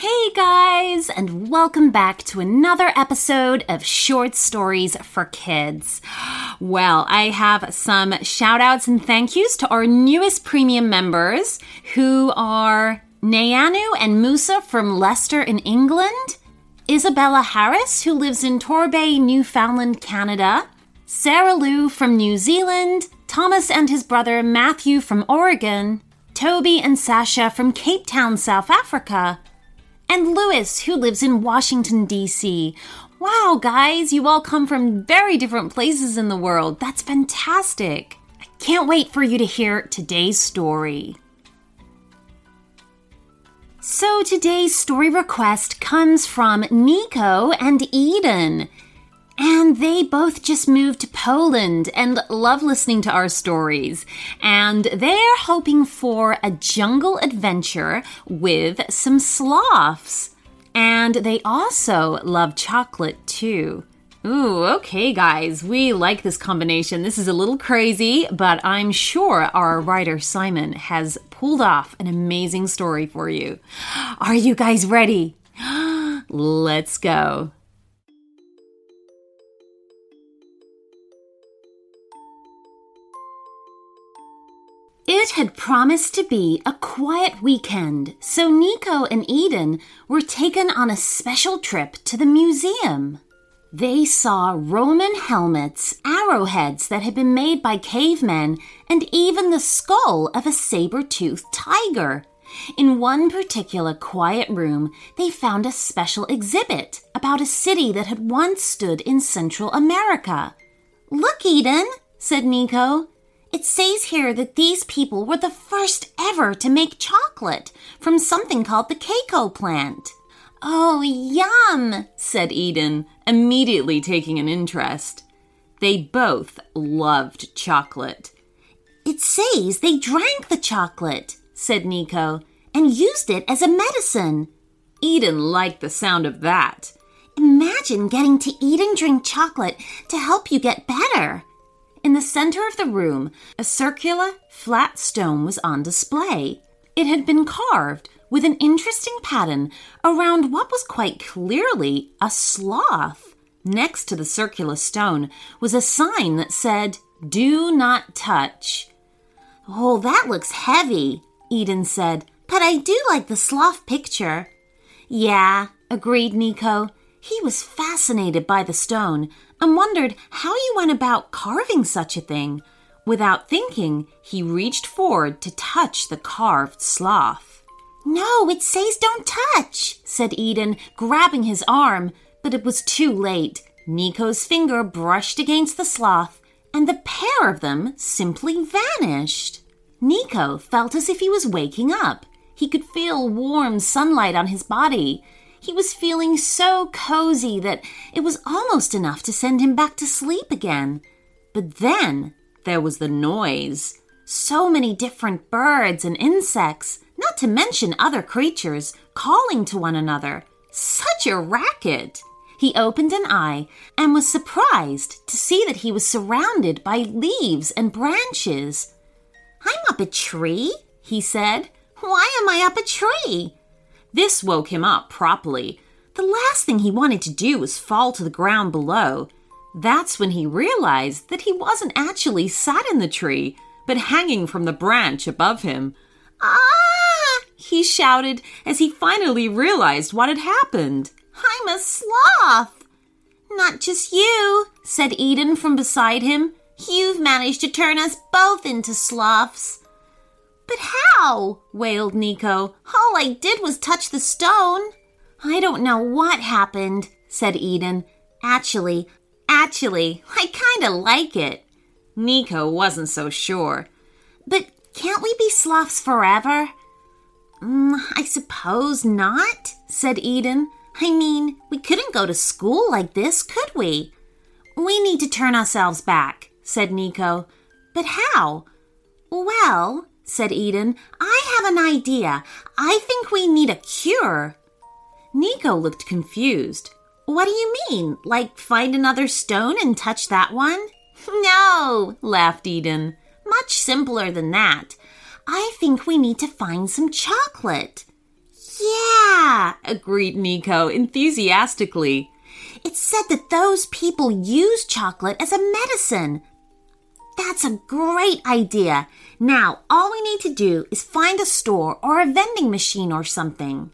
Hey guys, and welcome back to another episode of Short Stories for Kids. Well, I have some shout outs and thank yous to our newest premium members who are Nayanu and Musa from Leicester in England, Isabella Harris, who lives in Torbay, Newfoundland, Canada, Sarah Lou from New Zealand, Thomas and his brother Matthew from Oregon, Toby and Sasha from Cape Town, South Africa, and Lewis, who lives in Washington, D.C. Wow, guys, you all come from very different places in the world. That's fantastic. I can't wait for you to hear today's story. So, today's story request comes from Niko and Edin. And they both just moved to Poland and love listening to our stories. And they're hoping for a jungle adventure with some sloths. And they also love chocolate too. Ooh, okay, guys, we like this combination. This is a little crazy, but I'm sure our writer Simon has pulled off an amazing story for you. Are you guys ready? Let's go. It had promised to be a quiet weekend, so Niko and Edin were taken on a special trip to the museum. They saw Roman helmets, arrowheads that had been made by cavemen, and even the skull of a saber toothed tiger. In one particular quiet room, they found a special exhibit about a city that had once stood in Central America. Look, Edin, said Niko. It says here that these people were the first ever to make chocolate from something called the cacao plant. Oh, yum, said Edin, immediately taking an interest. They both loved chocolate. It says they drank the chocolate, said Niko, and used it as a medicine. Edin liked the sound of that. Imagine getting to eat and drink chocolate to help you get better. In the center of the room, a circular, flat stone was on display. It had been carved with an interesting pattern around what was quite clearly a sloth. Next to the circular stone was a sign that said, Do not touch. Oh, that looks heavy, Edin said, but I do like the sloth picture. Yeah, agreed Niko. He was fascinated by the stone and wondered how you went about carving such a thing. Without thinking, he reached forward to touch the carved sloth. No, it says don't touch, said Edin, grabbing his arm, but it was too late. Niko's finger brushed against the sloth, and the pair of them simply vanished. Niko felt as if he was waking up. He could feel warm sunlight on his body. He was feeling so cozy that it was almost enough to send him back to sleep again. But then there was the noise. So many different birds and insects, not to mention other creatures, calling to one another. Such a racket! He opened an eye and was surprised to see that he was surrounded by leaves and branches. I'm up a tree, he said. Why am I up a tree? This woke him up properly. The last thing he wanted to do was fall to the ground below. That's when he realized that he wasn't actually sat in the tree, but hanging from the branch above him. Ah! he shouted as he finally realized what had happened. I'm a sloth! Not just you, said Edin from beside him. You've managed to turn us both into sloths. But how? wailed Niko. All I did was touch the stone. I don't know what happened, said Edin. Actually, actually, I kinda like it. Niko wasn't so sure. But can't we be sloths forever? Mm, I suppose not, said Edin. I mean, we couldn't go to school like this, could we? We need to turn ourselves back, said Niko. But how? Well, said Edin. I have an idea. I think we need a cure. Niko looked confused. What do you mean? Like find another stone and touch that one? No, laughed Edin. Much simpler than that. I think we need to find some chocolate. Yeah, agreed Niko enthusiastically. It's said that those people use chocolate as a medicine. That's a great idea. Now, all we need to do is find a store or a vending machine or something.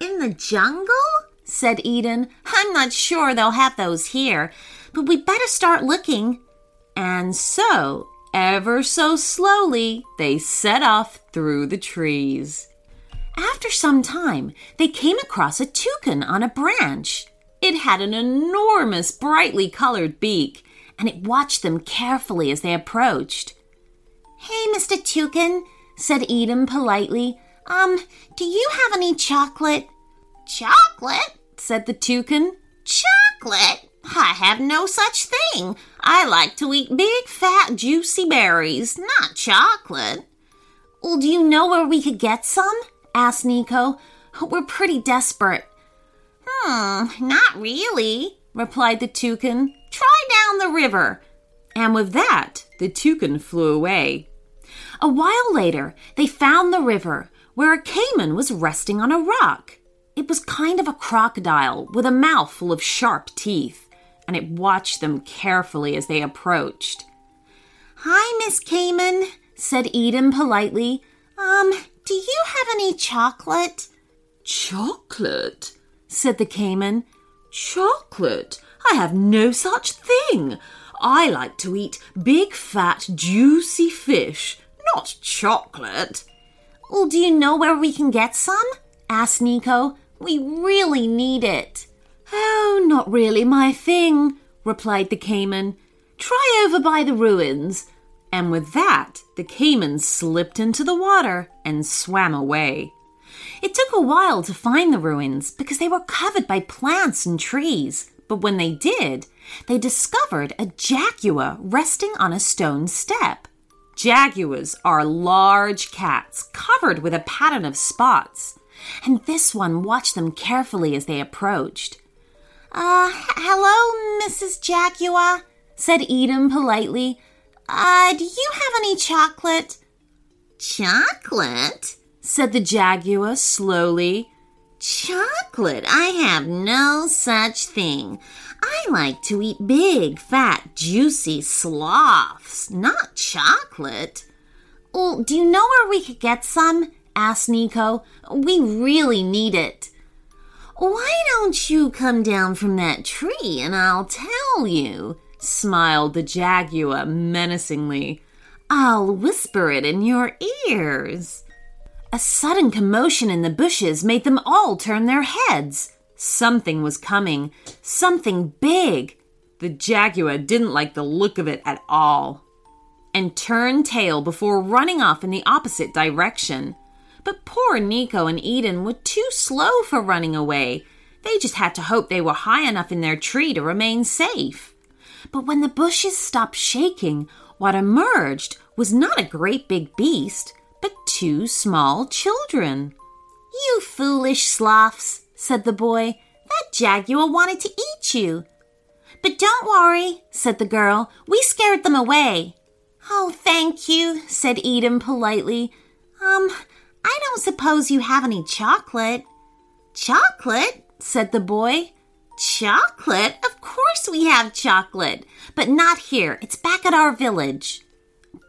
In the jungle? said Edin. I'm not sure they'll have those here, but we better start looking. And so, ever so slowly, they set off through the trees. After some time, they came across a toucan on a branch. It had an enormous, brightly colored beak, and it watched them carefully as they approached. Hey, Mr. Toucan, said Edin politely. Um, do you have any chocolate? Chocolate? said the toucan. Chocolate? I have no such thing. I like to eat big, fat, juicy berries, not chocolate. Well, do you know where we could get some? asked Niko. We're pretty desperate. Hmm, not really, replied the toucan. The river. And with that, the toucan flew away. A while later, they found the river where a caiman was resting on a rock. It was kind of a crocodile with a mouth full of sharp teeth, and it watched them carefully as they approached. Hi, Miss Caiman, said Edin politely. Um, do you have any chocolate? Chocolate? said the caiman. Chocolate? I have no such thing. I like to eat big, fat, juicy fish, not chocolate. Well, do you know where we can get some? asked Niko. We really need it. Oh, not really my thing, replied the caiman. Try over by the ruins. And with that, the caiman slipped into the water and swam away. It took a while to find the ruins because they were covered by plants and trees. But when they did, they discovered a jaguar resting on a stone step. Jaguars are large cats covered with a pattern of spots, and this one watched them carefully as they approached. Uh, hello, Mrs. Jaguar, said Edin politely. Uh, do you have any chocolate? Chocolate? said the Jaguar slowly. Chocolate? I have no such thing. I like to eat big, fat, juicy sloths, not chocolate. Do you know where we could get some? asked Niko. We really need it. Why don't you come down from that tree and I'll tell you? smiled the Jaguar menacingly. I'll whisper it in your ears. A sudden commotion in the bushes made them all turn their heads. Something was coming, something big. The Jaguar didn't like the look of it at all and turned tail before running off in the opposite direction. But poor Niko and Edin were too slow for running away. They just had to hope they were high enough in their tree to remain safe. But when the bushes stopped shaking, what emerged was not a great big beast, two small children. You foolish sloths, said the boy. That jaguar wanted to eat you. But don't worry, said the girl. We scared them away. Oh, thank you, said Edin politely. Um, I don't suppose you have any chocolate. Chocolate? said the boy. Chocolate? Of course we have chocolate, but not here. It's back at our village.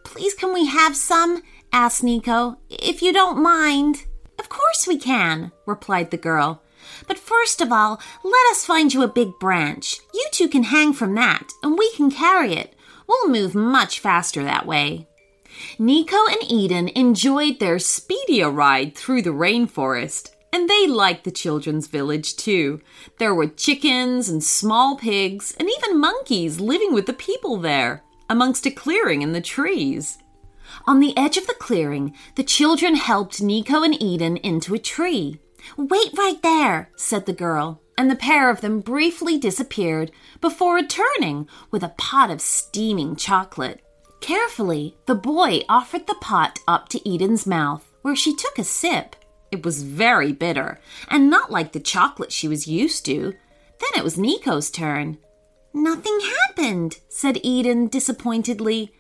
Please, can we have some? Asked Niko. If you don't mind. Of course we can, replied the girl. But first of all, let us find you a big branch. You two can hang from that, and we can carry it. We'll move much faster that way. Niko and Edin enjoyed their speedier ride through the rainforest, and they liked the children's village too. There were chickens and small pigs, and even monkeys living with the people there, amongst a clearing in the trees. On the edge of the clearing, the children helped Niko and Edin into a tree. Wait right there, said the girl, and the pair of them briefly disappeared before returning with a pot of steaming chocolate. Carefully, the boy offered the pot up to Edin's mouth, where she took a sip. It was very bitter, and not like the chocolate she was used to. Then it was Niko's turn. Nothing happened, said Edin disappointedly.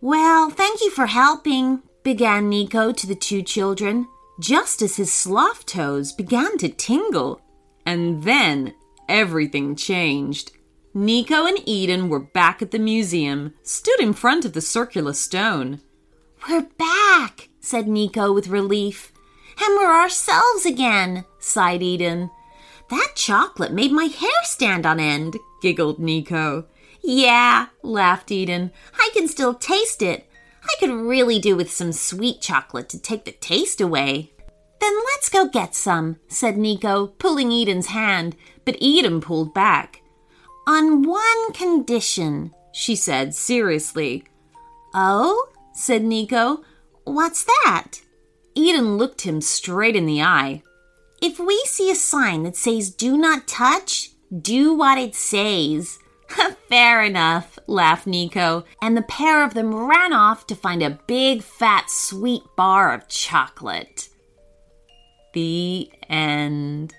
Well, thank you for helping, began Niko to the two children. just as his sloth toes began to tingle. And then everything changed. Niko and Edin were back at the museum, stood in front of the circular stone. We're back, said Niko with relief. And we're ourselves again, sighed Edin. That chocolate made my hair stand on end, giggled Niko. Yeah, laughed Edin. I can still taste it. I could really do with some sweet chocolate to take the taste away. Then let's go get some, said Niko, pulling Edin's hand, but Edin pulled back. On one condition, she said seriously. Oh? said Niko. What's that? Edin looked him straight in the eye. If we see a sign that says do not touch, do what it says. Fair enough, laughed Niko, and the pair of them ran off to find a big, fat, sweet bar of chocolate. The end.